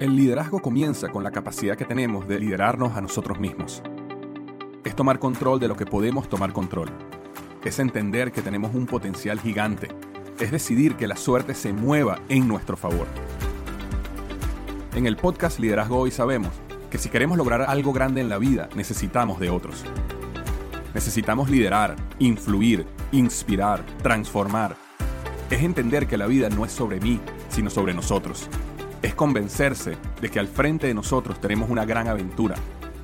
El liderazgo comienza con la capacidad que tenemos de liderarnos a nosotros mismos. Es tomar control de lo que podemos tomar control. Es entender que tenemos un potencial gigante es decidir que la suerte se mueva en nuestro favor. En el podcast Liderazgo Hoy sabemos que si queremos lograr algo grande en la vida, necesitamos de otros. Necesitamos liderar, influir, inspirar, transformar. Es entender que la vida no es sobre mí, sino sobre nosotros. Es convencerse de que al frente de nosotros tenemos una gran aventura,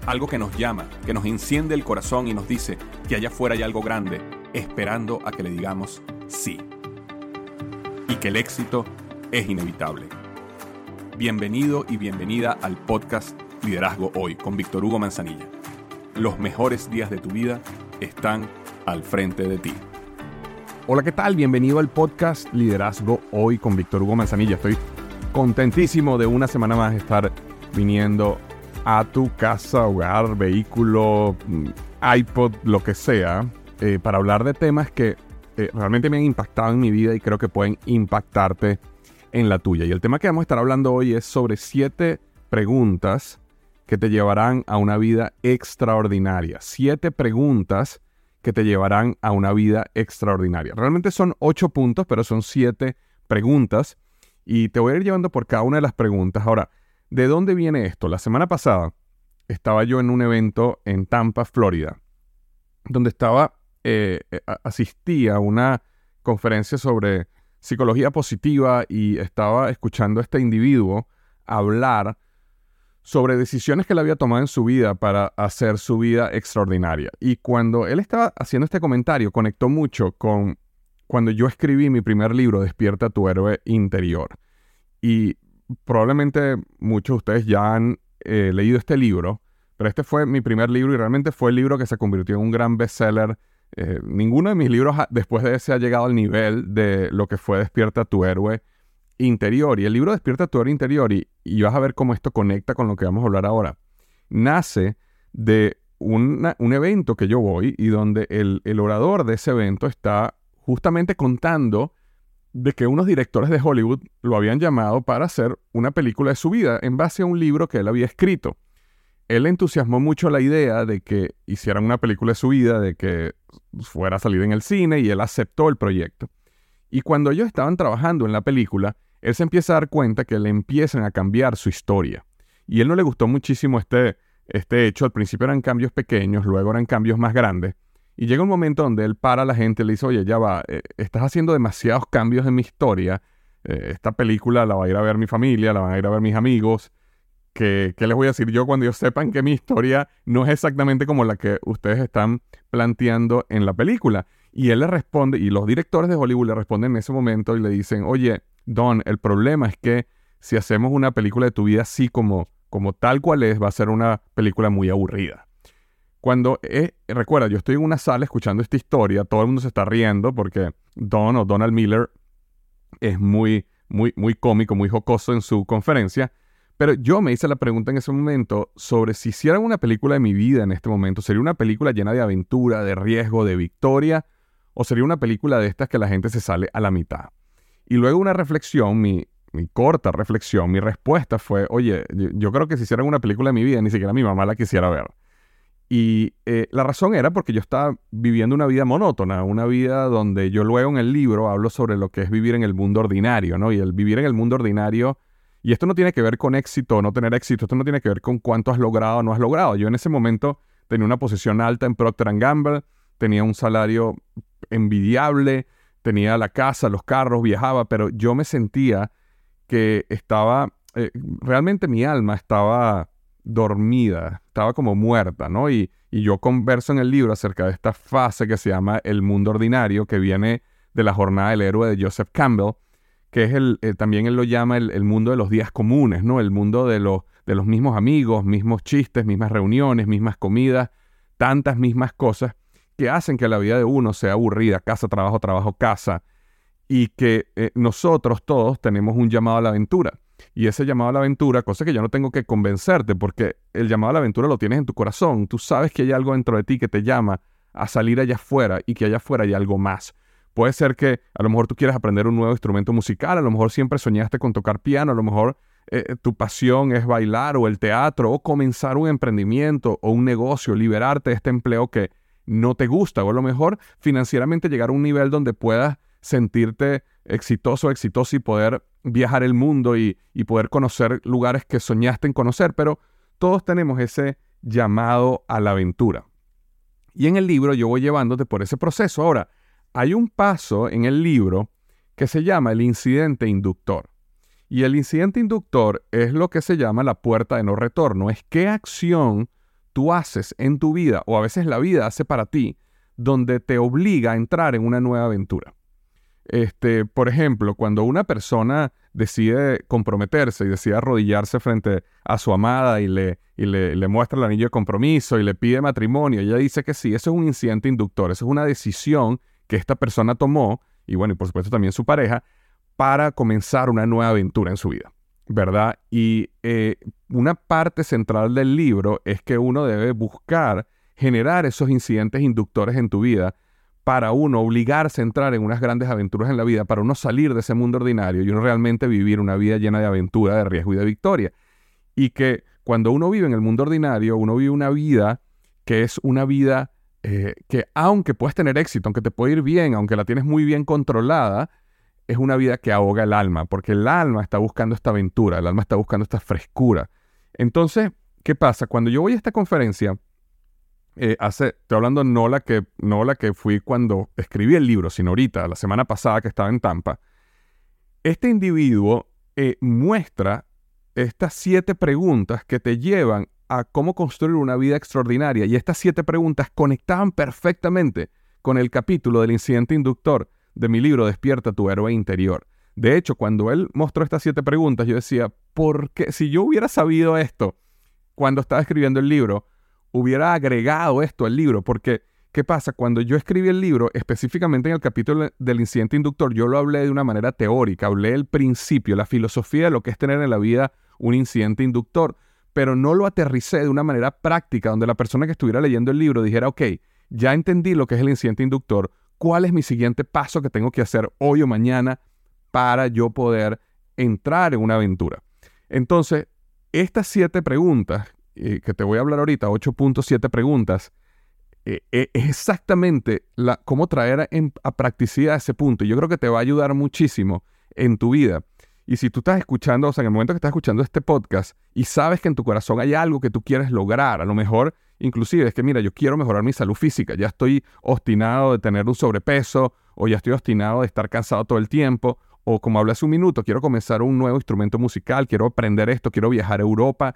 algo que nos llama, que nos enciende el corazón y nos dice que allá afuera hay algo grande, esperando a que le digamos sí y que el éxito es inevitable. Bienvenido y bienvenida al podcast Liderazgo Hoy con Víctor Hugo Manzanilla. Los mejores días de tu vida están al frente de ti. Hola, ¿qué tal? Bienvenido al podcast Liderazgo Hoy con Víctor Hugo Manzanilla. Estoy contentísimo de una semana más estar viniendo a tu casa, hogar, vehículo, mm, iPod, lo que sea, eh, para hablar de temas que eh, realmente me han impactado en mi vida y creo que pueden impactarte en la tuya. Y el tema que vamos a estar hablando hoy es sobre siete preguntas que te llevarán a una vida extraordinaria. Siete preguntas que te llevarán a una vida extraordinaria. Realmente son ocho puntos, pero son siete preguntas. Y te voy a ir llevando por cada una de las preguntas. Ahora, ¿de dónde viene esto? La semana pasada estaba yo en un evento en Tampa, Florida, donde estaba eh, eh, asistí a una conferencia sobre psicología positiva y estaba escuchando a este individuo hablar sobre decisiones que él había tomado en su vida para hacer su vida extraordinaria. Y cuando él estaba haciendo este comentario, conectó mucho con cuando yo escribí mi primer libro, Despierta tu héroe interior. Y probablemente muchos de ustedes ya han eh, leído este libro, pero este fue mi primer libro y realmente fue el libro que se convirtió en un gran bestseller eh, ninguno de mis libros después de ese ha llegado al nivel de lo que fue Despierta tu héroe interior. Y el libro Despierta tu héroe interior, y, vas a ver cómo esto conecta con lo que vamos a hablar ahora, nace de un evento que yo voy y donde el, el orador de ese evento está justamente contando de que unos directores de Hollywood lo habían llamado para hacer una película de su vida en base a un libro que él había escrito él entusiasmó mucho la idea de que hicieran una película de su vida, de que fuera a en el cine y él aceptó el proyecto. Y cuando ellos estaban trabajando en la película, él se empieza a dar cuenta que le empiezan a cambiar su historia. Y él no le gustó muchísimo este, este hecho. Al principio eran cambios pequeños, luego eran cambios más grandes. Y llega un momento donde él para a la gente y le dice, oye, ya va, eh, estás haciendo demasiados cambios en mi historia. Eh, esta película la va a ir a ver mi familia, la van a ir a ver mis amigos que, les voy a decir yo cuando ellos sepan que mi historia no es exactamente como la que ustedes están planteando en la película? Y él le responde, y los directores de Hollywood le responden en ese momento y le dicen, oye, Don, el problema es que si hacemos una película de tu vida así como, como tal cual es, va a ser una película muy aburrida. Cuando, eh, recuerda, yo estoy en una sala escuchando esta historia, todo el mundo se está riendo porque Don o Donald Miller es muy, muy, muy cómico, muy jocoso en su conferencia. Pero yo me hice la pregunta en ese momento sobre si hicieran una película de mi vida en este momento, ¿sería una película llena de aventura, de riesgo, de victoria? ¿O sería una película de estas que la gente se sale a la mitad? Y luego una reflexión, mi, corta reflexión, mi respuesta fue, oye, yo, creo que si hicieran una película de mi vida, ni siquiera mi mamá la quisiera ver. Y eh, la razón era porque yo estaba viviendo una vida monótona, una vida donde yo luego en el libro hablo sobre lo que es vivir en el mundo ordinario, ¿no? Y el vivir en el mundo ordinario y esto no tiene que ver con éxito o no tener éxito, esto no tiene que ver con cuánto has logrado o no has logrado. Yo en ese momento tenía una posición alta en Procter Gamble, tenía un salario envidiable, tenía la casa, los carros, viajaba, pero yo me sentía que estaba, eh, realmente mi alma estaba dormida, estaba como muerta, ¿no? Y, y yo converso en el libro acerca de esta fase que se llama el mundo ordinario, que viene de la jornada del héroe de Joseph Campbell, que es el, eh, también él lo llama el, mundo de los días comunes, ¿no? El mundo de, los de los mismos amigos, mismos chistes, mismas reuniones, mismas comidas, tantas mismas cosas que hacen que la vida de uno sea aburrida, casa, trabajo, trabajo, casa, y que eh, nosotros todos tenemos un llamado a la aventura. Y ese llamado a la aventura, cosa que yo no tengo que convencerte, porque el llamado a la aventura lo tienes en tu corazón. Tú sabes que hay algo dentro de ti que te llama a salir allá afuera y que allá afuera hay algo más. Puede ser que a lo mejor tú quieras aprender un nuevo instrumento musical, a lo mejor siempre soñaste con tocar piano, a lo mejor eh, tu pasión es bailar o el teatro o comenzar un emprendimiento o un negocio, liberarte de este empleo que no te gusta o a lo mejor financieramente llegar a un nivel donde puedas sentirte exitoso, exitoso y poder viajar el mundo y, poder conocer lugares que soñaste en conocer, pero todos tenemos ese llamado a la aventura. Y en el libro yo voy llevándote por ese proceso. Ahora, hay un paso en el libro que se llama el incidente inductor. Y el incidente inductor es lo que se llama la puerta de no retorno. Es qué acción tú haces en tu vida, o a veces la vida hace para ti, donde te obliga a entrar en una nueva aventura. Este, por ejemplo, cuando una persona decide comprometerse y decide arrodillarse frente a su amada y le, y le, muestra el anillo de compromiso y le pide matrimonio, ella dice que sí, eso es un incidente inductor, eso es una decisión que esta persona tomó, y bueno, y por supuesto también su pareja, para comenzar una nueva aventura en su vida, ¿verdad? Y eh, una parte central del libro es que uno debe buscar generar esos incidentes inductores en tu vida para uno obligarse a entrar en unas grandes aventuras en la vida, para uno salir de ese mundo ordinario y uno realmente vivir una vida llena de aventura, de riesgo y de victoria. Y que cuando uno vive en el mundo ordinario, uno vive una vida que es una vida eh, que aunque puedes tener éxito, aunque te puede ir bien, aunque la tienes muy bien controlada, es una vida que ahoga el alma, porque el alma está buscando esta aventura, el alma está buscando esta frescura. Entonces, ¿qué pasa? Cuando yo voy a esta conferencia, eh, estoy hablando no la, que, no la que fui cuando escribí el libro, sino ahorita, la semana pasada que estaba en Tampa, este individuo eh, muestra estas siete preguntas que te llevan a cómo construir una vida extraordinaria. Y estas siete preguntas conectaban perfectamente con el capítulo del incidente inductor de mi libro Despierta tu héroe interior. De hecho, cuando él mostró estas siete preguntas, yo decía, ¿por qué? Si yo hubiera sabido esto cuando estaba escribiendo el libro, hubiera agregado esto al libro, porque ¿qué pasa? Cuando yo escribí el libro, específicamente en el capítulo del incidente inductor, yo lo hablé de una manera teórica, hablé del principio, la filosofía de lo que es tener en la vida un incidente inductor, pero no lo aterricé de una manera práctica, donde la persona que estuviera leyendo el libro dijera, ok, ya entendí lo que es el incidente inductor, ¿cuál es mi siguiente paso que tengo que hacer hoy o mañana para yo poder entrar en una aventura? Entonces, estas siete preguntas eh, que te voy a hablar ahorita, 8.7 preguntas, eh, eh, es exactamente la, cómo traer a practicidad ese punto. Y yo creo que te va a ayudar muchísimo en tu vida. Y si tú estás escuchando, o sea, en el momento que estás escuchando este podcast y sabes que en tu corazón hay algo que tú quieres lograr, a lo mejor inclusive es que, mira, yo quiero mejorar mi salud física, ya estoy obstinado de tener un sobrepeso o ya estoy obstinado de estar cansado todo el tiempo, o como hablé hace un minuto, quiero comenzar un nuevo instrumento musical, quiero aprender esto, quiero viajar a Europa,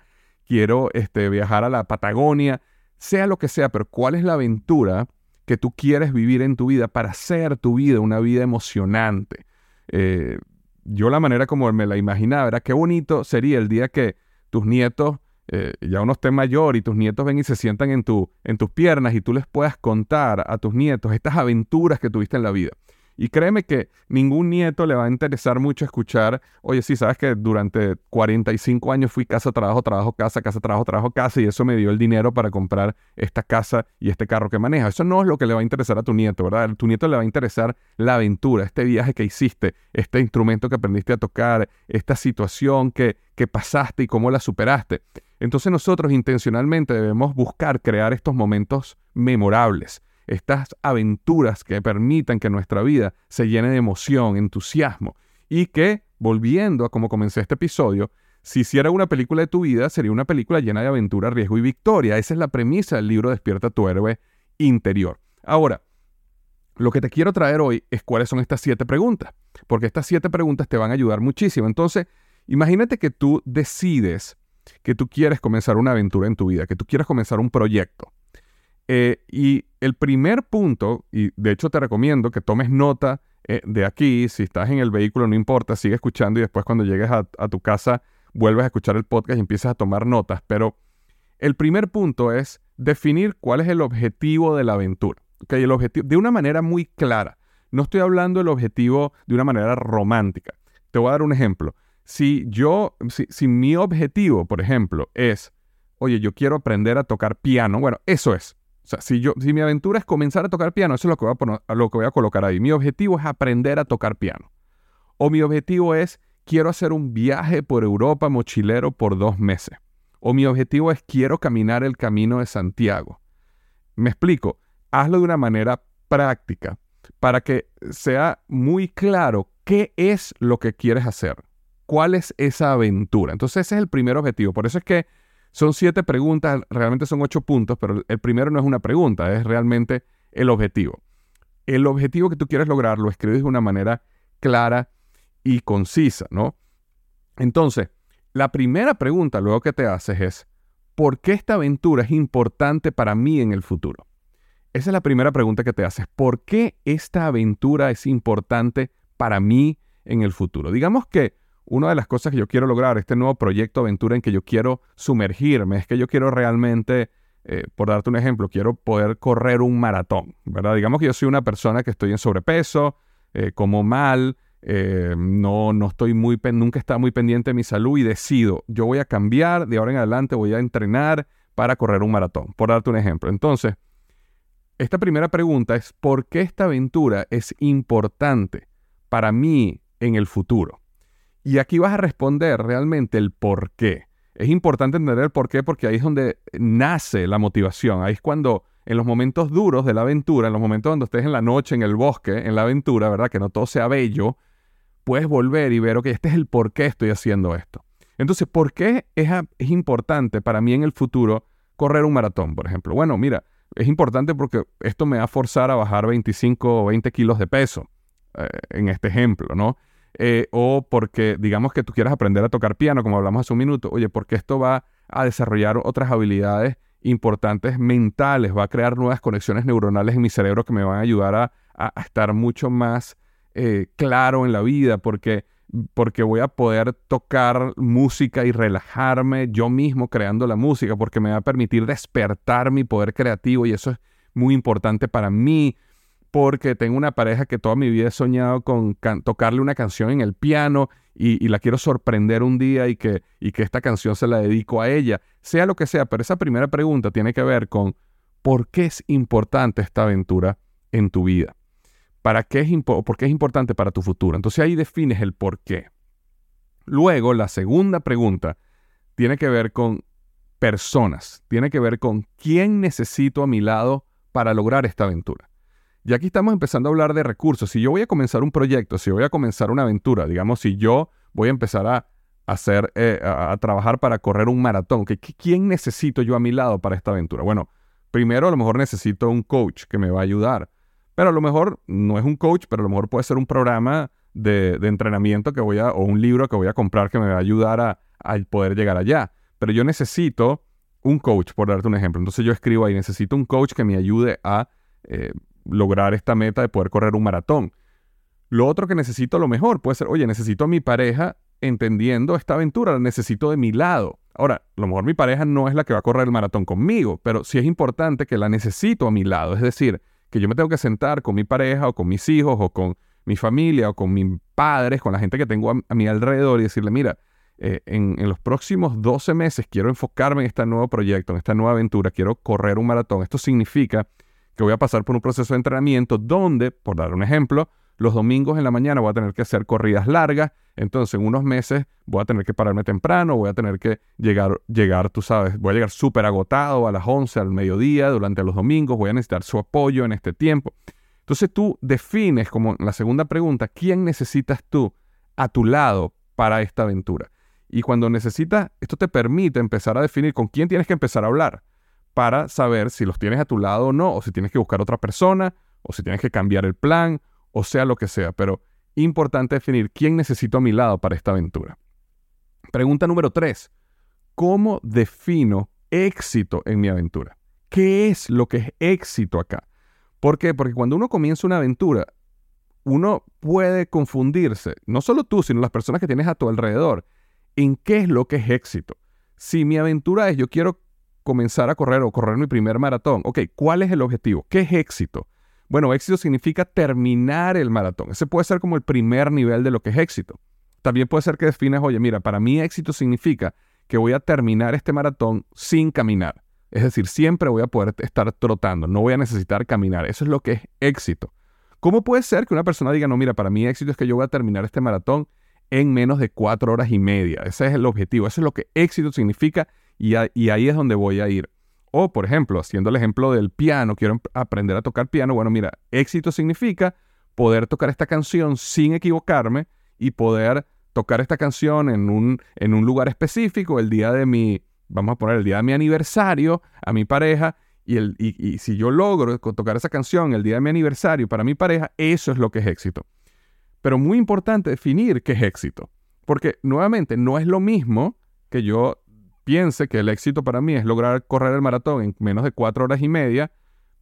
quiero este, viajar a la Patagonia, sea lo que sea, pero ¿cuál es la aventura que tú quieres vivir en tu vida para hacer tu vida una vida emocionante? Eh, yo la manera como me la imaginaba era qué bonito sería el día que tus nietos, eh, ya uno esté mayor y tus nietos ven y se sientan en, tu, en tus piernas y tú les puedas contar a tus nietos estas aventuras que tuviste en la vida. Y créeme que ningún nieto le va a interesar mucho escuchar, oye, sí, sabes que durante 45 años fui casa, trabajo, trabajo, casa, casa, trabajo, trabajo, casa, y eso me dio el dinero para comprar esta casa y este carro que maneja. Eso no es lo que le va a interesar a tu nieto, ¿verdad? A tu nieto le va a interesar la aventura, este viaje que hiciste, este instrumento que aprendiste a tocar, esta situación que, que pasaste y cómo la superaste. Entonces nosotros intencionalmente debemos buscar crear estos momentos memorables estas aventuras que permitan que nuestra vida se llene de emoción, entusiasmo y que, volviendo a como comencé este episodio, si hiciera una película de tu vida, sería una película llena de aventura, riesgo y victoria. Esa es la premisa del libro Despierta tu héroe interior. Ahora, lo que te quiero traer hoy es cuáles son estas siete preguntas, porque estas siete preguntas te van a ayudar muchísimo. Entonces, imagínate que tú decides que tú quieres comenzar una aventura en tu vida, que tú quieres comenzar un proyecto. Eh, y el primer punto, y de hecho te recomiendo que tomes nota eh, de aquí, si estás en el vehículo, no importa, sigue escuchando y después cuando llegues a, tu casa vuelves a escuchar el podcast y empiezas a tomar notas. Pero el primer punto es definir cuál es el objetivo de la aventura. El objetivo, de una manera muy clara. No estoy hablando del objetivo de una manera romántica. Te voy a dar un ejemplo. Si yo, si mi objetivo, por ejemplo, es, oye, yo quiero aprender a tocar piano, bueno, eso es. O sea, si, yo, si mi aventura es comenzar a tocar piano, eso es lo que, voy a poner, lo que voy a colocar ahí. Mi objetivo es aprender a tocar piano. O mi objetivo es, quiero hacer un viaje por Europa mochilero por dos meses. O mi objetivo es, quiero caminar el camino de Santiago. Me explico, hazlo de una manera práctica para que sea muy claro qué es lo que quieres hacer. ¿Cuál es esa aventura? Entonces ese es el primer objetivo. Por eso es que son siete preguntas, realmente son ocho puntos, pero el primero no es una pregunta, es realmente el objetivo. El objetivo que tú quieres lograr lo escribes de una manera clara y concisa, ¿no? Entonces, la primera pregunta luego que te haces es, ¿por qué esta aventura es importante para mí en el futuro? Esa es la primera pregunta que te haces. ¿Por qué esta aventura es importante para mí en el futuro? Digamos que una de las cosas que yo quiero lograr, este nuevo proyecto aventura en que yo quiero sumergirme, es que yo quiero realmente, eh, por darte un ejemplo, quiero poder correr un maratón, ¿verdad? Digamos que yo soy una persona que estoy en sobrepeso, eh, como mal, eh, no, no estoy muy, nunca está muy pendiente de mi salud y decido, yo voy a cambiar, de ahora en adelante voy a entrenar para correr un maratón, por darte un ejemplo. Entonces, esta primera pregunta es, ¿por qué esta aventura es importante para mí en el futuro? Y aquí vas a responder realmente el por qué. Es importante entender el por qué porque ahí es donde nace la motivación. Ahí es cuando en los momentos duros de la aventura, en los momentos donde estés en la noche, en el bosque, en la aventura, ¿verdad? Que no todo sea bello, puedes volver y ver, ok, este es el por qué estoy haciendo esto. Entonces, ¿por qué es, es importante para mí en el futuro correr un maratón, por ejemplo? Bueno, mira, es importante porque esto me va a forzar a bajar 25 o 20 kilos de peso, eh, en este ejemplo, ¿no? Eh, o porque digamos que tú quieras aprender a tocar piano, como hablamos hace un minuto, oye, porque esto va a desarrollar otras habilidades importantes mentales, va a crear nuevas conexiones neuronales en mi cerebro que me van a ayudar a, estar mucho más eh, claro en la vida, porque, porque voy a poder tocar música y relajarme yo mismo creando la música, porque me va a permitir despertar mi poder creativo y eso es muy importante para mí porque tengo una pareja que toda mi vida he soñado con tocarle una canción en el piano y, la quiero sorprender un día y que, esta canción se la dedico a ella, sea lo que sea, pero esa primera pregunta tiene que ver con ¿por qué es importante esta aventura en tu vida? ¿Para qué es ¿Por qué es importante para tu futuro? Entonces ahí defines el por qué. Luego, la segunda pregunta tiene que ver con personas, tiene que ver con quién necesito a mi lado para lograr esta aventura. Y aquí estamos empezando a hablar de recursos. Si yo voy a comenzar un proyecto, si voy a comenzar una aventura, digamos, si yo voy a empezar a hacer, eh, a, trabajar para correr un maratón, ¿quién necesito yo a mi lado para esta aventura? Bueno, primero a lo mejor necesito un coach que me va a ayudar. Pero a lo mejor no es un coach, pero a lo mejor puede ser un programa de, entrenamiento que voy a, o un libro que voy a comprar que me va a ayudar a, poder llegar allá. Pero yo necesito un coach, por darte un ejemplo. Entonces yo escribo ahí, necesito un coach que me ayude a eh, lograr esta meta de poder correr un maratón. Lo otro que necesito a lo mejor puede ser, oye, necesito a mi pareja entendiendo esta aventura, la necesito de mi lado. Ahora, a lo mejor mi pareja no es la que va a correr el maratón conmigo, pero sí es importante que la necesito a mi lado. Es decir, que yo me tengo que sentar con mi pareja o con mis hijos o con mi familia o con mis padres, con la gente que tengo a, mi alrededor y decirle, mira, eh, en, en, los próximos 12 meses quiero enfocarme en este nuevo proyecto, en esta nueva aventura, quiero correr un maratón. Esto significa que voy a pasar por un proceso de entrenamiento donde, por dar un ejemplo, los domingos en la mañana voy a tener que hacer corridas largas, entonces en unos meses voy a tener que pararme temprano, voy a tener que llegar, llegar tú sabes, voy a llegar súper agotado a las 11 al mediodía durante los domingos, voy a necesitar su apoyo en este tiempo. Entonces tú defines como la segunda pregunta, ¿quién necesitas tú a tu lado para esta aventura? Y cuando necesitas, esto te permite empezar a definir con quién tienes que empezar a hablar para saber si los tienes a tu lado o no, o si tienes que buscar otra persona, o si tienes que cambiar el plan, o sea lo que sea. Pero importante definir quién necesito a mi lado para esta aventura. Pregunta número tres. ¿Cómo defino éxito en mi aventura? ¿Qué es lo que es éxito acá? ¿Por qué? Porque cuando uno comienza una aventura, uno puede confundirse, no solo tú, sino las personas que tienes a tu alrededor, en qué es lo que es éxito. Si mi aventura es yo quiero comenzar a correr o correr mi primer maratón, ok, ¿cuál es el objetivo? ¿Qué es éxito? Bueno, éxito significa terminar el maratón. Ese puede ser como el primer nivel de lo que es éxito. También puede ser que definas, oye, mira, para mí éxito significa que voy a terminar este maratón sin caminar. Es decir, siempre voy a poder estar trotando, no voy a necesitar caminar. Eso es lo que es éxito. ¿Cómo puede ser que una persona diga, no, mira, para mí éxito es que yo voy a terminar este maratón en menos de cuatro horas y media? Ese es el objetivo, eso es lo que éxito significa y, ahí es donde voy a ir. O, por ejemplo, haciendo el ejemplo del piano, quiero aprender a tocar piano. Bueno, mira, éxito significa poder tocar esta canción sin equivocarme y poder tocar esta canción en un, en un lugar específico el día de mi, vamos a poner el día de mi aniversario a mi pareja. Y, y si yo logro tocar esa canción el día de mi aniversario para mi pareja, eso es lo que es éxito. Pero muy importante definir qué es éxito. Porque nuevamente no es lo mismo que yo piense que el éxito para mí es lograr correr el maratón en menos de cuatro horas y media,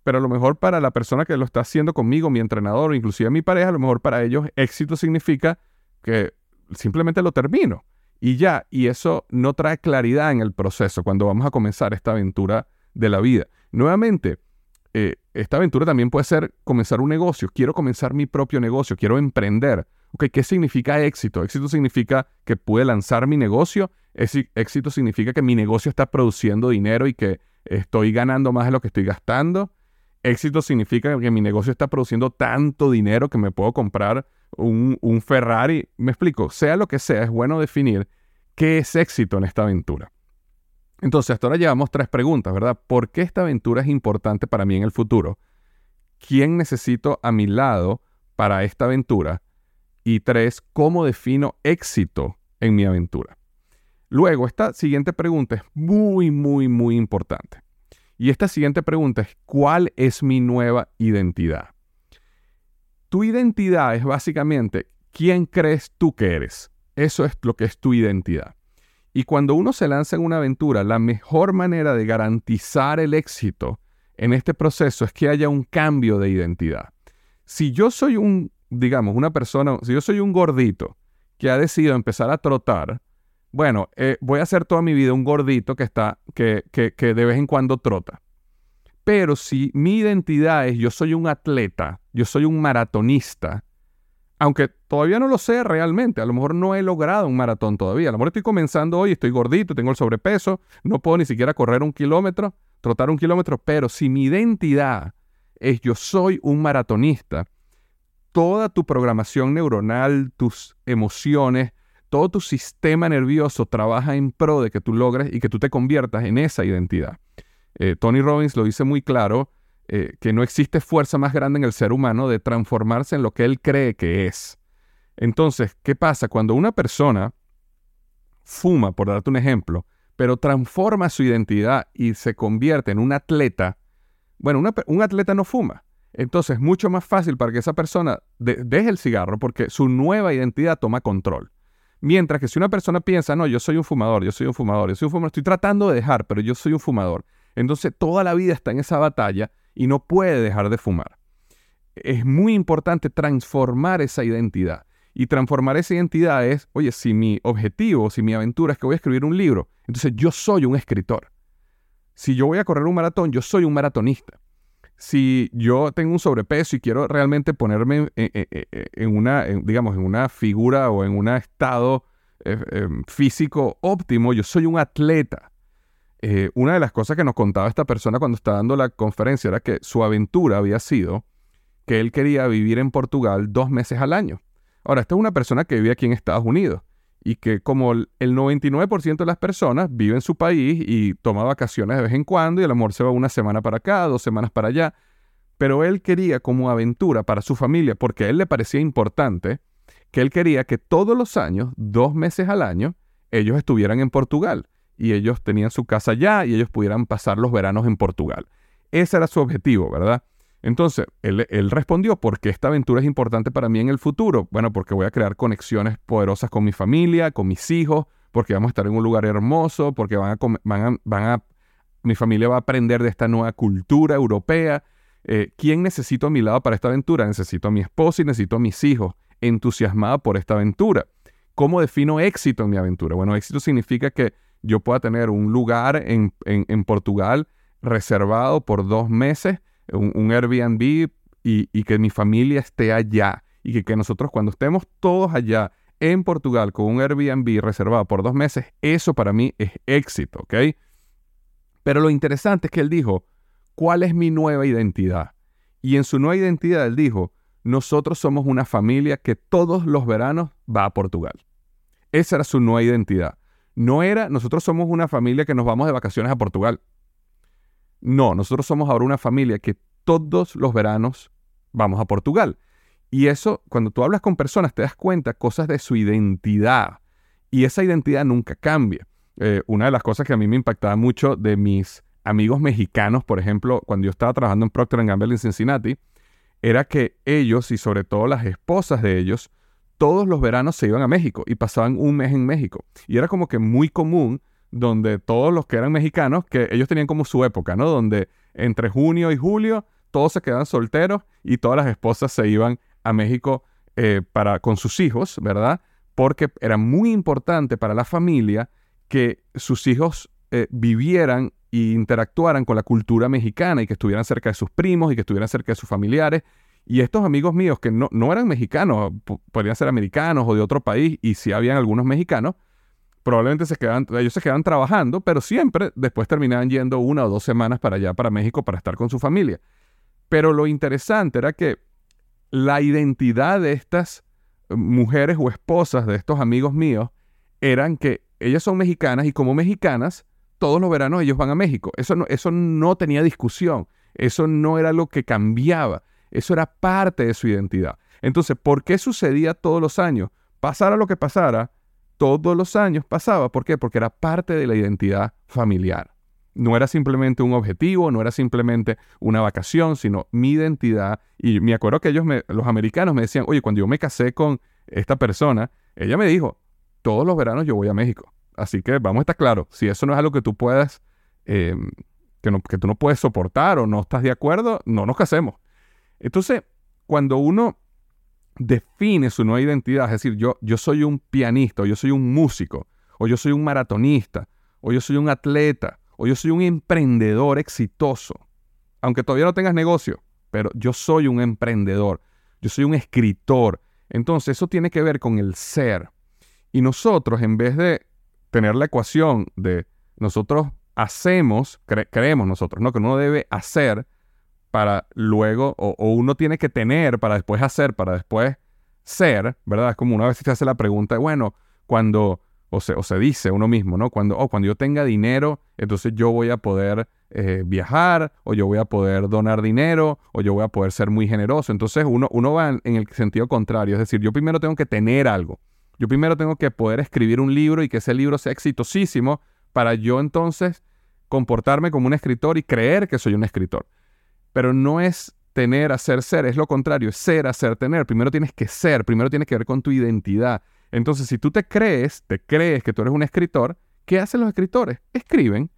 pero a lo mejor para la persona que lo está haciendo conmigo, mi entrenador inclusive mi pareja, a lo mejor para ellos éxito significa que simplemente lo termino y ya, y eso no trae claridad en el proceso cuando vamos a comenzar esta aventura de la vida. Nuevamente, eh, esta aventura también puede ser comenzar un negocio, quiero comenzar mi propio negocio, quiero emprender. ¿Qué significa éxito? Éxito significa que pude lanzar mi negocio. Éxito significa que mi negocio está produciendo dinero y que estoy ganando más de lo que estoy gastando. Éxito significa que mi negocio está produciendo tanto dinero que me puedo comprar un, un Ferrari. Me explico, sea lo que sea, es bueno definir qué es éxito en esta aventura. Entonces, hasta ahora llevamos tres preguntas, ¿verdad? ¿Por qué esta aventura es importante para mí en el futuro? ¿Quién necesito a mi lado para esta aventura? Y tres, ¿cómo defino éxito en mi aventura? Luego, esta siguiente pregunta es muy, muy, muy importante. Y esta siguiente pregunta es, ¿cuál es mi nueva identidad? Tu identidad es básicamente quién crees tú que eres. Eso es lo que es tu identidad. Y cuando uno se lanza en una aventura, la mejor manera de garantizar el éxito en este proceso es que haya un cambio de identidad. Si yo soy un digamos, una persona, si yo soy un gordito que ha decidido empezar a trotar, bueno, eh, voy a hacer toda mi vida un gordito que está, que, que, que de vez en cuando trota. Pero si mi identidad es yo soy un atleta, yo soy un maratonista, aunque todavía no lo sé realmente, a lo mejor no he logrado un maratón todavía, a lo mejor estoy comenzando hoy, estoy gordito, tengo el sobrepeso, no puedo ni siquiera correr un kilómetro, trotar un kilómetro, pero si mi identidad es yo soy un maratonista, toda tu programación neuronal, tus emociones, todo tu sistema nervioso trabaja en pro de que tú logres y que tú te conviertas en esa identidad. Eh, Tony Robbins lo dice muy claro, eh, que no existe fuerza más grande en el ser humano de transformarse en lo que él cree que es. Entonces, ¿qué pasa? Cuando una persona fuma, por darte un ejemplo, pero transforma su identidad y se convierte en un atleta, bueno, un atleta no fuma, entonces es mucho más fácil para que esa persona deje el cigarro porque su nueva identidad toma control. Mientras que si una persona piensa, no, yo soy un fumador, yo soy un fumador, yo soy un fumador, estoy tratando de dejar, pero yo soy un fumador. Entonces toda la vida está en esa batalla y no puede dejar de fumar. Es muy importante transformar esa identidad. Y transformar esa identidad es, oye, si mi objetivo, si mi aventura es que voy a escribir un libro, entonces yo soy un escritor. Si yo voy a correr un maratón, yo soy un maratonista si yo tengo un sobrepeso y quiero realmente ponerme en, una, digamos, en una figura o en un estado eh, em, físico óptimo, yo soy un atleta. Eh, una de las cosas que nos contaba esta persona cuando estaba dando la conferencia era que su aventura había sido que él quería vivir en Portugal dos meses al año. Ahora, esta es una persona que vive aquí en Estados Unidos y que como el 99% de las personas vive en su país y toma vacaciones de vez en cuando y el amor se va una semana para acá, dos semanas para allá, pero él quería como aventura para su familia, porque a él le parecía importante, que él quería que todos los años, dos meses al año, ellos estuvieran en Portugal y ellos tenían su casa allá y ellos pudieran pasar los veranos en Portugal. Ese era su objetivo, ¿verdad? Entonces, él, respondió, ¿por qué esta aventura es importante para mí en el futuro? Bueno, porque voy a crear conexiones poderosas con mi familia, con mis hijos, porque vamos a estar en un lugar hermoso, porque a, a mi familia va a aprender de esta nueva cultura europea. eh, ¿quién necesito a mi lado para esta aventura? Necesito a mi esposa y necesito a mis hijos, entusiasmada por esta aventura. ¿Cómo defino éxito en mi aventura? Bueno, éxito significa que yo pueda tener un lugar en, Portugal reservado por dos meses, un, Airbnb y, que mi familia esté allá. Y que, que nosotros cuando estemos todos allá en Portugal con un Airbnb reservado por dos meses, eso para mí es éxito, ¿ok? Pero lo interesante es que él dijo, ¿cuál es mi nueva identidad? Y en su nueva identidad él dijo, nosotros somos una familia que todos los veranos va a Portugal. Esa era su nueva identidad. No era, nosotros somos una familia que nos vamos de vacaciones a Portugal. No, nosotros somos ahora una familia que todos los veranos vamos a Portugal. Y eso, cuando tú hablas con personas, te das cuenta cosas de su identidad. Y esa identidad nunca cambia. Eh, una de las cosas que a mí me impactaba mucho de mis amigos mexicanos, por ejemplo, cuando yo estaba trabajando en Procter Gamble en Cincinnati, era que ellos y sobre todo las esposas de ellos, todos los veranos se iban a México y pasaban un mes en México. Y era como que muy común donde todos los que eran mexicanos, que ellos tenían como su época, ¿no? Donde entre junio y julio todos se quedaban solteros y todas las esposas se iban a México eh, para, con sus hijos, ¿verdad? Porque era muy importante para la familia que sus hijos eh, vivieran e interactuaran con la cultura mexicana y que estuvieran cerca de sus primos y que estuvieran cerca de sus familiares. Y estos amigos míos que no, no eran mexicanos, podrían ser americanos o de otro país, y si habían algunos mexicanos, probablemente se quedaban, ellos se quedaban trabajando, pero siempre después terminaban yendo una o dos semanas para allá, para México, para estar con su familia. Pero lo interesante era que la identidad de estas mujeres o esposas de estos amigos míos eran que ellas son mexicanas y como mexicanas, todos los veranos ellos van a México. Eso no, eso no tenía discusión. Eso no era lo que cambiaba. Eso era parte de su identidad. Entonces, ¿por qué sucedía todos los años? Pasara lo que pasara, todos los años pasaba. ¿Por qué? Porque era parte de la identidad familiar. No era simplemente un objetivo, no era simplemente una vacación, sino mi identidad. Y me acuerdo que ellos, los americanos, me decían, oye, cuando yo me casé con esta persona, ella me dijo, todos los veranos yo voy a México. Así que vamos a estar claros, si eso no es algo que tú puedas, em, que, que tú no puedes soportar o no estás de acuerdo, no nos casemos. Entonces, cuando uno define su nueva identidad, es decir, yo, yo soy un pianista, o yo soy un músico, o yo soy un maratonista, o yo soy un atleta, o yo soy un emprendedor exitoso, aunque todavía no tengas negocio, pero yo soy un emprendedor, yo soy un escritor. Entonces eso tiene que ver con el ser. Y nosotros, en vez de tener la ecuación de nosotros hacemos, creemos nosotros, ¿no? Que uno debe hacer para luego, o, uno tiene que tener para después hacer, para después ser, ¿verdad? Es como una vez se hace la pregunta, bueno, cuando o se, o se dice uno mismo, ¿no? Cuando, oh, cuando yo tenga dinero, entonces yo voy a poder eh, viajar, o yo voy a poder donar dinero, o yo voy a poder ser muy generoso. Entonces uno, uno va en, en el sentido contrario, es decir, yo primero tengo que tener algo. Yo primero tengo que poder escribir un libro y que ese libro sea exitosísimo para yo entonces comportarme como un escritor y creer que soy un escritor. Pero no es tener, hacer, ser, es lo contrario, es ser, hacer, tener. Primero tienes que ser, primero tiene que ver con tu identidad. Entonces, si tú te crees, te crees que tú eres un escritor, ¿qué hacen los escritores? Escriben.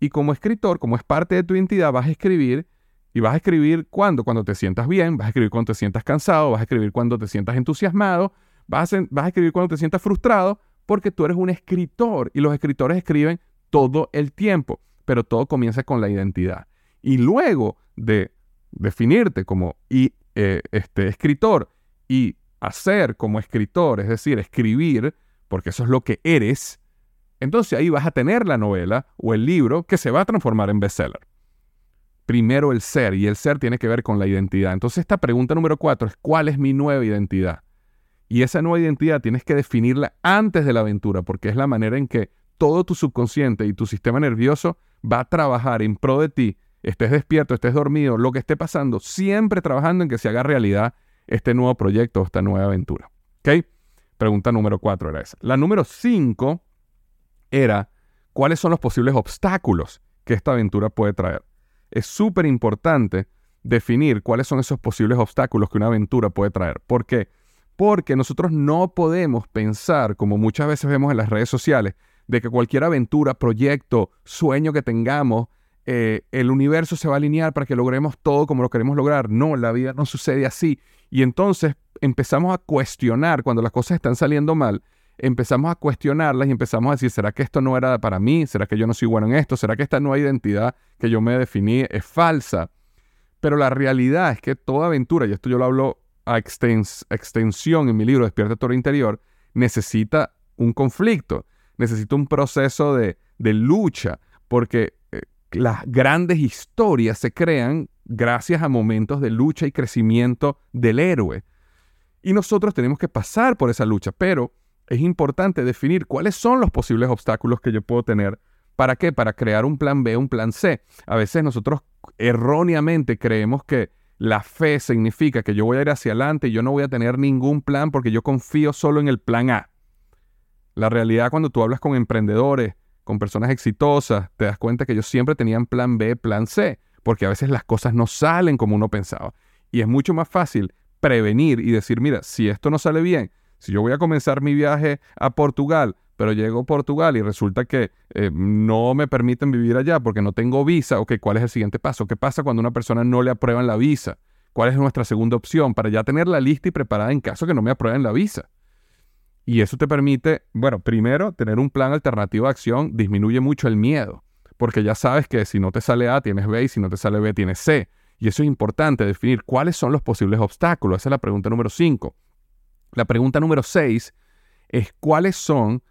Y como escritor, como es parte de tu identidad, vas a escribir. ¿Y vas a escribir cuándo? Cuando te sientas bien, vas a escribir cuando te sientas cansado, vas a escribir cuando te sientas entusiasmado, vas a, vas a escribir cuando te sientas frustrado, porque tú eres un escritor y los escritores escriben todo el tiempo, pero todo comienza con la identidad. Y luego de definirte como y, eh, este, escritor y hacer como escritor, es decir, escribir, porque eso es lo que eres, entonces ahí vas a tener la novela o el libro que se va a transformar en bestseller. Primero el ser, y el ser tiene que ver con la identidad. Entonces esta pregunta número cuatro es, ¿cuál es mi nueva identidad? Y esa nueva identidad tienes que definirla antes de la aventura, porque es la manera en que todo tu subconsciente y tu sistema nervioso va a trabajar en pro de ti, estés despierto, estés dormido, lo que esté pasando, siempre trabajando en que se haga realidad este nuevo proyecto, esta nueva aventura. ¿Ok? Pregunta número cuatro era esa. La número cinco era, ¿cuáles son los posibles obstáculos que esta aventura puede traer? Es súper importante definir cuáles son esos posibles obstáculos que una aventura puede traer. ¿Por qué? Porque nosotros no podemos pensar, como muchas veces vemos en las redes sociales, de que cualquier aventura, proyecto, sueño que tengamos eh, el universo se va a alinear para que logremos todo como lo queremos lograr. No, la vida no sucede así. Y entonces empezamos a cuestionar cuando las cosas están saliendo mal, empezamos a cuestionarlas y empezamos a decir, ¿será que esto no era para mí? ¿Será que yo no soy bueno en esto? ¿Será que esta nueva identidad que yo me definí es falsa? Pero la realidad es que toda aventura, y esto yo lo hablo a extensión en mi libro Despierta tu interior, necesita un conflicto, necesita un proceso de, lucha, porque eh, las grandes historias se crean gracias a momentos de lucha y crecimiento del héroe. Y nosotros tenemos que pasar por esa lucha, pero es importante definir cuáles son los posibles obstáculos que yo puedo tener. ¿Para qué? Para crear un plan B, un plan C. A veces nosotros erróneamente creemos que la fe significa que yo voy a ir hacia adelante y yo no voy a tener ningún plan porque yo confío solo en el plan A. La realidad cuando tú hablas con emprendedores, con personas exitosas, te das cuenta que ellos siempre tenían plan B, plan C, porque a veces las cosas no salen como uno pensaba. Y es mucho más fácil prevenir y decir, mira, si esto no sale bien, si yo voy a comenzar mi viaje a Portugal, pero llego a Portugal y resulta que eh, no me permiten vivir allá porque no tengo visa, ok, ¿cuál es el siguiente paso? ¿Qué pasa cuando una persona no le aprueban la visa? ¿Cuál es nuestra segunda opción para ya tenerla lista y preparada en caso que no me aprueben la visa? Y eso te permite, bueno, primero, tener un plan alternativo de acción disminuye mucho el miedo, porque ya sabes que si no te sale A, tienes B, y si no te sale B, tienes C. Y eso es importante, definir cuáles son los posibles obstáculos. Esa es la pregunta número 5. La pregunta número 6 es cuáles son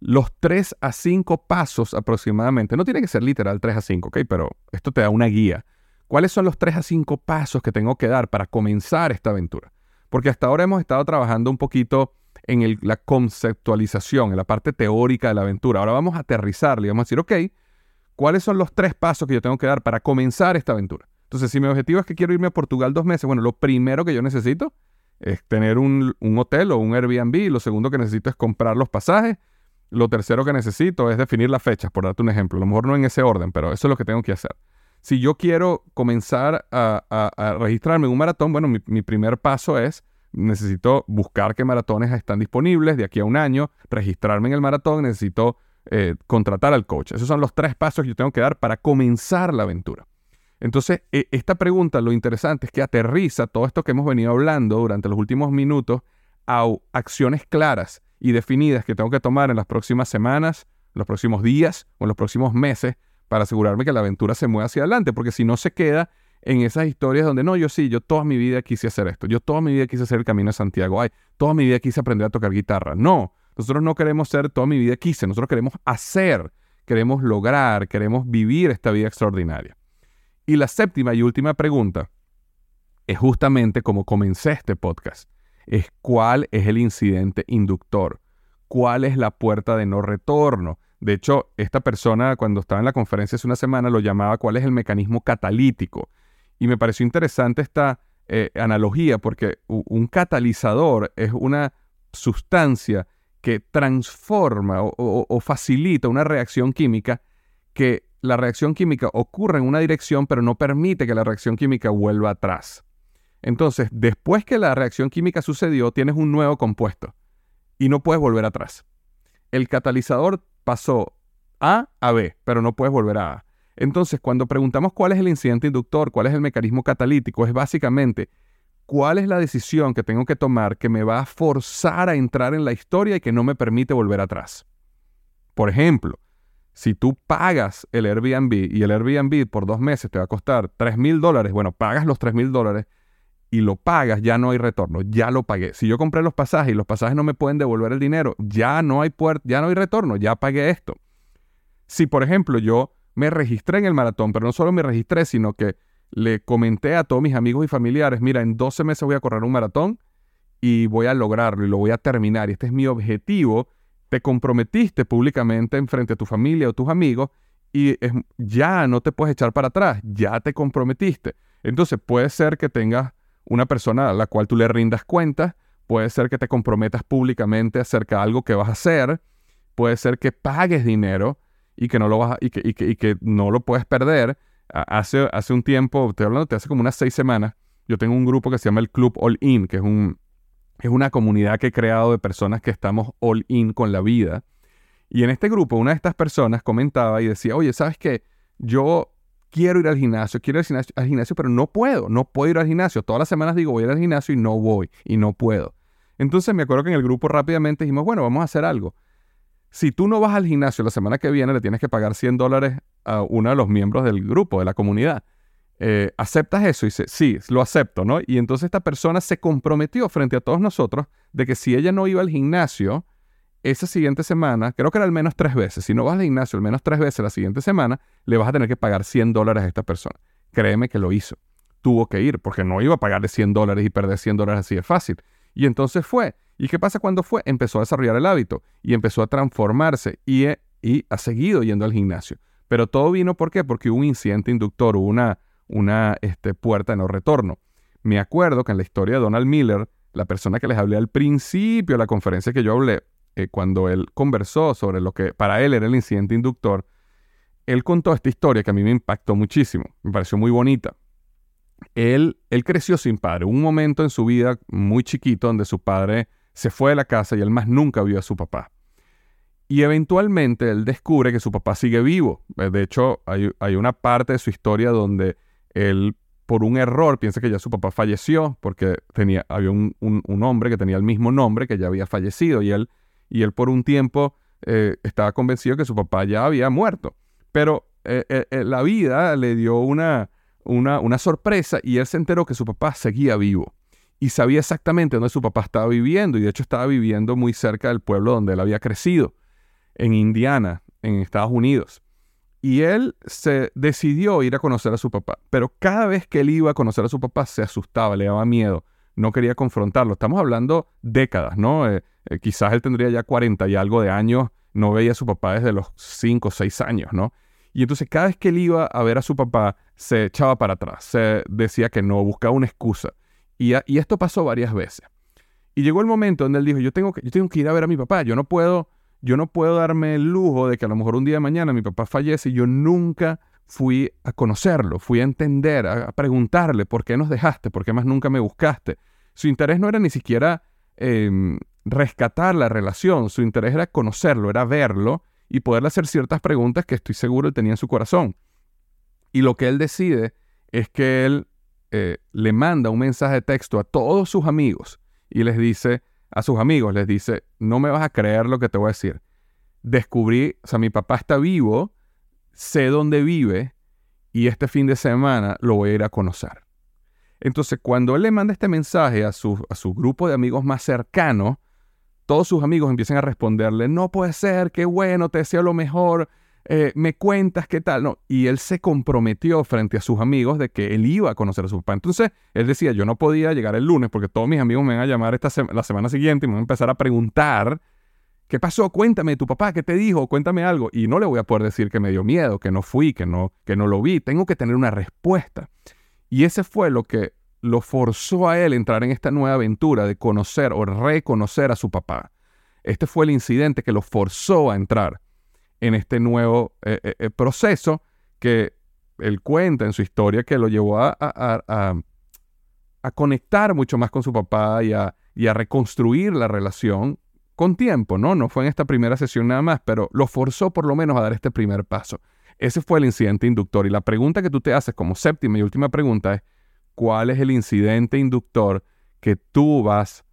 los 3 a 5 pasos aproximadamente. No tiene que ser literal 3 a 5, ¿ok? Pero esto te da una guía. ¿Cuáles son los 3 a 5 pasos que tengo que dar para comenzar esta aventura? Porque hasta ahora hemos estado trabajando un poquito en la conceptualización, en la parte teórica de la aventura. Ahora vamos a aterrizarle y vamos a decir, ok, ¿cuáles son los tres pasos que yo tengo que dar para comenzar esta aventura? Entonces, si mi objetivo es que quiero irme a Portugal dos meses, bueno, lo primero que yo necesito es tener un, hotel o un Airbnb. Lo segundo que necesito es comprar los pasajes. Lo tercero que necesito es definir las fechas, por darte un ejemplo. A lo mejor no en ese orden, pero eso es lo que tengo que hacer. Si yo quiero comenzar a, registrarme en un maratón, bueno, mi, primer paso es necesito buscar qué maratones están disponibles de aquí a un año, registrarme en el maratón, necesito eh, contratar al coach. Esos son los tres pasos que yo tengo que dar para comenzar la aventura. Entonces, e, esta pregunta, lo interesante es que aterriza todo esto que hemos venido hablando durante los últimos minutos a acciones claras y definidas que tengo que tomar en las próximas semanas, en los próximos días o en los próximos meses para asegurarme que la aventura se mueva hacia adelante, porque si no se queda en esas historias donde no, yo sí, yo toda mi vida quise hacer esto, yo toda mi vida quise hacer el camino de Santiago, ay, toda mi vida quise aprender a tocar guitarra. No, nosotros no queremos ser toda mi vida quise, nosotros queremos hacer, queremos lograr, queremos vivir esta vida extraordinaria. Y la séptima y última pregunta es justamente como comencé este podcast. Es cuál es el incidente inductor, cuál es la puerta de no retorno. De hecho, esta persona cuando estaba en la conferencia hace una semana lo llamaba cuál es el mecanismo catalítico. Y me pareció interesante esta eh, analogía porque un catalizador es una sustancia que transforma o facilita una reacción química que la reacción química ocurre en una dirección, pero no permite que la reacción química vuelva atrás. Entonces, después que la reacción química sucedió, tienes un nuevo compuesto y no puedes volver atrás. El catalizador pasó A a B, pero no puedes volver a A. Entonces, cuando preguntamos cuál es el incidente inductor, cuál es el mecanismo catalítico, es básicamente cuál es la decisión que tengo que tomar que me va a forzar a entrar en la historia y que no me permite volver atrás. Por ejemplo, si tú pagas el Airbnb y el Airbnb por dos meses te va a costar 3 mil dólares, bueno, pagas los 3 mil dólares y lo pagas, ya no hay retorno, ya lo pagué. Si yo compré los pasajes y los pasajes no me pueden devolver el dinero, ya no hay ya no hay retorno, ya pagué esto. Si, por ejemplo, yo me registré en el maratón, pero no solo me registré, sino que le comenté a todos mis amigos y familiares, mira, en 12 meses voy a correr un maratón y voy a lograrlo y lo voy a terminar. Y este es mi objetivo te comprometiste públicamente en frente a tu familia o tus amigos y ya no te puedes echar para atrás, ya te comprometiste. Entonces puede ser que tengas una persona a la cual tú le rindas cuentas, puede ser que te comprometas públicamente acerca de algo que vas a hacer, puede ser que pagues dinero y que no lo, vas y que, y que, no lo puedes perder. Hace, hace un tiempo, estoy hablando de hace como unas seis semanas, yo tengo un grupo que se llama el Club All In, que es un, es una comunidad que he creado de personas que estamos all in con la vida. Y en este grupo, una de estas personas comentaba y decía, oye, ¿sabes qué? Yo quiero ir al gimnasio, quiero ir al gimnasio, pero no puedo, no puedo ir al gimnasio. Todas las semanas digo, voy a ir al gimnasio y no voy, y no puedo. Entonces me acuerdo que en el grupo rápidamente dijimos, bueno, vamos a hacer algo. Si tú no vas al gimnasio la semana que viene, le tienes que pagar 100 dólares a uno de los miembros del grupo, de la comunidad. Eh, ¿Aceptas eso? Y dice, sí, lo acepto, ¿no? Y entonces esta persona se comprometió frente a todos nosotros de que si ella no iba al gimnasio esa siguiente semana, creo que era al menos tres veces, si no vas al gimnasio al menos tres veces la siguiente semana, le vas a tener que pagar 100 dólares a esta persona. Créeme que lo hizo. Tuvo que ir porque no iba a pagarle 100 dólares y perder 100 dólares así de fácil. Y entonces fue. ¿Y qué pasa cuando fue? Empezó a desarrollar el hábito y empezó a transformarse y, eh, y ha seguido yendo al gimnasio. Pero todo vino. Porque hubo un incidente inductor, hubo una, una este, puerta de no retorno. Me acuerdo que en la historia de Donald Miller, la persona que les hablé al principio de la conferencia que yo hablé, eh, cuando él conversó sobre lo que para él era el incidente inductor, él contó esta historia que a mí me impactó muchísimo, me pareció muy bonita. Él, él creció sin padre, un momento en su vida muy chiquito donde su padre se fue de la casa y él más nunca vio a su papá. Y eventualmente él descubre que su papá sigue vivo. Eh, de hecho, hay, una parte de su historia donde él, por un error, piensa que ya su papá falleció, porque tenía, había un, hombre que tenía el mismo nombre que ya había fallecido y él y él por un tiempo eh, estaba convencido que su papá ya había muerto. Pero eh, la vida le dio una, una, una, sorpresa y él se enteró que su papá seguía vivo y sabía exactamente dónde su papá estaba viviendo y de hecho estaba viviendo muy cerca del pueblo donde él había crecido, en Indiana, en Estados Unidos. Y él se decidió ir a conocer a su papá, pero cada vez que él iba a conocer a su papá se asustaba, le daba miedo, no quería confrontarlo. Estamos hablando décadas, ¿no? Eh, quizás él tendría ya 40 y algo de años, no veía a su papá desde los 5 o 6 años, ¿no? Y entonces cada vez que él iba a ver a su papá, se echaba para atrás, se decía que no, buscaba una excusa. Y, esto pasó varias veces. Y llegó el momento donde él dijo, yo tengo, que, yo tengo que ir a ver a mi papá, yo no puedo, yo no puedo darme el lujo de que a lo mejor un día de mañana mi papá fallece y yo nunca fui a conocerlo, fui a entender, a, preguntarle por qué nos dejaste, por qué más nunca me buscaste. Su interés no era ni siquiera em, rescatar la relación, su interés era conocerlo, era verlo y poderle hacer ciertas preguntas que estoy seguro tenía en su corazón. Y lo que él decide es que él eh, le manda un mensaje de texto a todos sus amigos y les dice, a sus amigos, les dice, no me vas a creer lo que te voy a decir. Descubrí, o sea, mi papá está vivo, sé dónde vive y este fin de semana lo voy a ir a conocer. Entonces, cuando él le manda este mensaje a su, a su grupo de amigos más cercano, todos sus amigos empiezan a responderle, no puede ser, qué bueno, te deseo lo mejor, eh, me cuentas qué tal. No, y él se comprometió frente a sus amigos de que él iba a conocer a su papá. Entonces, él decía, yo no podía llegar el lunes porque todos mis amigos me van a llamar esta la semana siguiente y me van a empezar a preguntar, ¿qué pasó? Cuéntame, tu papá, ¿qué te dijo? Cuéntame algo. Y no le voy a poder decir que me dio miedo, que no fui, que no, que no lo vi. Tengo que tener una respuesta. Y ese fue lo que lo forzó a él entrar en esta nueva aventura de conocer o reconocer a su papá. Este fue el incidente que lo forzó a entrar en este nuevo eh, eh, eh, proceso que él cuenta en su historia que lo llevó a, a, conectar mucho más con su papá y a, y a reconstruir la relación con tiempo, ¿no? No fue en esta primera sesión nada más, pero lo forzó por lo menos a dar este primer paso. Ese fue el incidente inductor. Y la pregunta que tú te haces como séptima y última pregunta es, cuál es el incidente inductor que tú vas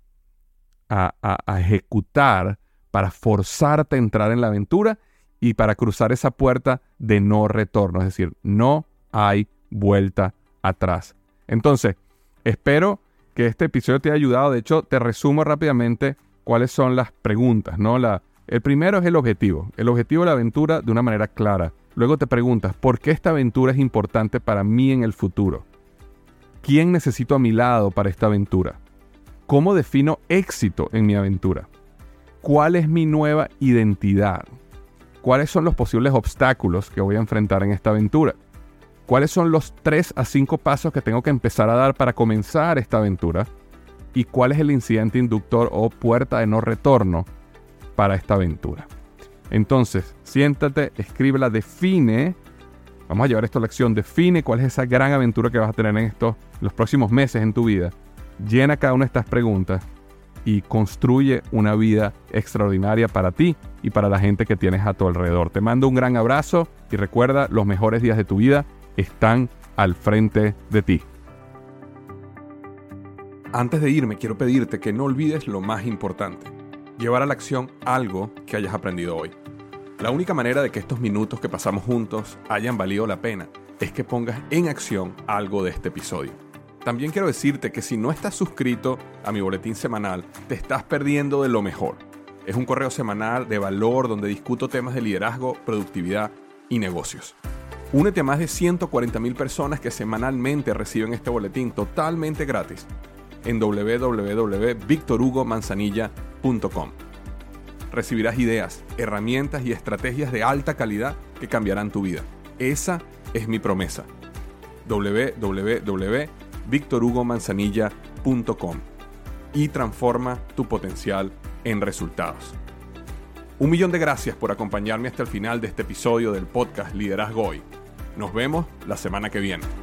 a, ejecutar para forzarte a entrar en la aventura y para cruzar esa puerta de no retorno. Es decir, no hay vuelta atrás. Entonces, espero que este episodio te haya ayudado. De hecho, te resumo rápidamente cuáles son las preguntas. ¿no? La, el primero es el objetivo. El objetivo de la aventura de una manera clara. Luego te preguntas, ¿por qué esta aventura es importante para mí en el futuro? ¿Quién necesito a mi lado para esta aventura? ¿Cómo defino éxito en mi aventura? ¿Cuál es mi nueva identidad? ¿Cuáles son los posibles obstáculos que voy a enfrentar en esta aventura? ¿Cuáles son los 3 a 5 pasos que tengo que empezar a dar para comenzar esta aventura? ¿Y cuál es el incidente inductor o puerta de no retorno para esta aventura? Entonces, siéntate, escríbela, define Vamos a llevar esto a la acción. Define cuál es esa gran aventura que vas a tener en estos los próximos meses en tu vida. Llena cada una de estas preguntas y construye una vida extraordinaria para ti y para la gente que tienes a tu alrededor. Te mando un gran abrazo y recuerda, los mejores días de tu vida están al frente de ti. Antes de irme, quiero pedirte que no olvides lo más importante, llevar a la acción algo que hayas aprendido hoy. La única manera de que estos minutos que pasamos juntos hayan valido la pena es que pongas en acción algo de este episodio. También quiero decirte que si no estás suscrito a mi boletín semanal, te estás perdiendo de lo mejor. Es un correo semanal de valor donde discuto temas de liderazgo, productividad y negocios. Únete a más de 140.000 personas que semanalmente reciben este boletín totalmente gratis en www.victorhugomanzanilla.com. Recibirás ideas, herramientas y estrategias de alta calidad que cambiarán tu vida. Esa es mi promesa. www.victorhugomanzanilla.com y transforma tu potencial en resultados. Un millón de gracias por acompañarme hasta el final de este episodio del podcast Liderazgo Hoy. Nos vemos la semana que viene.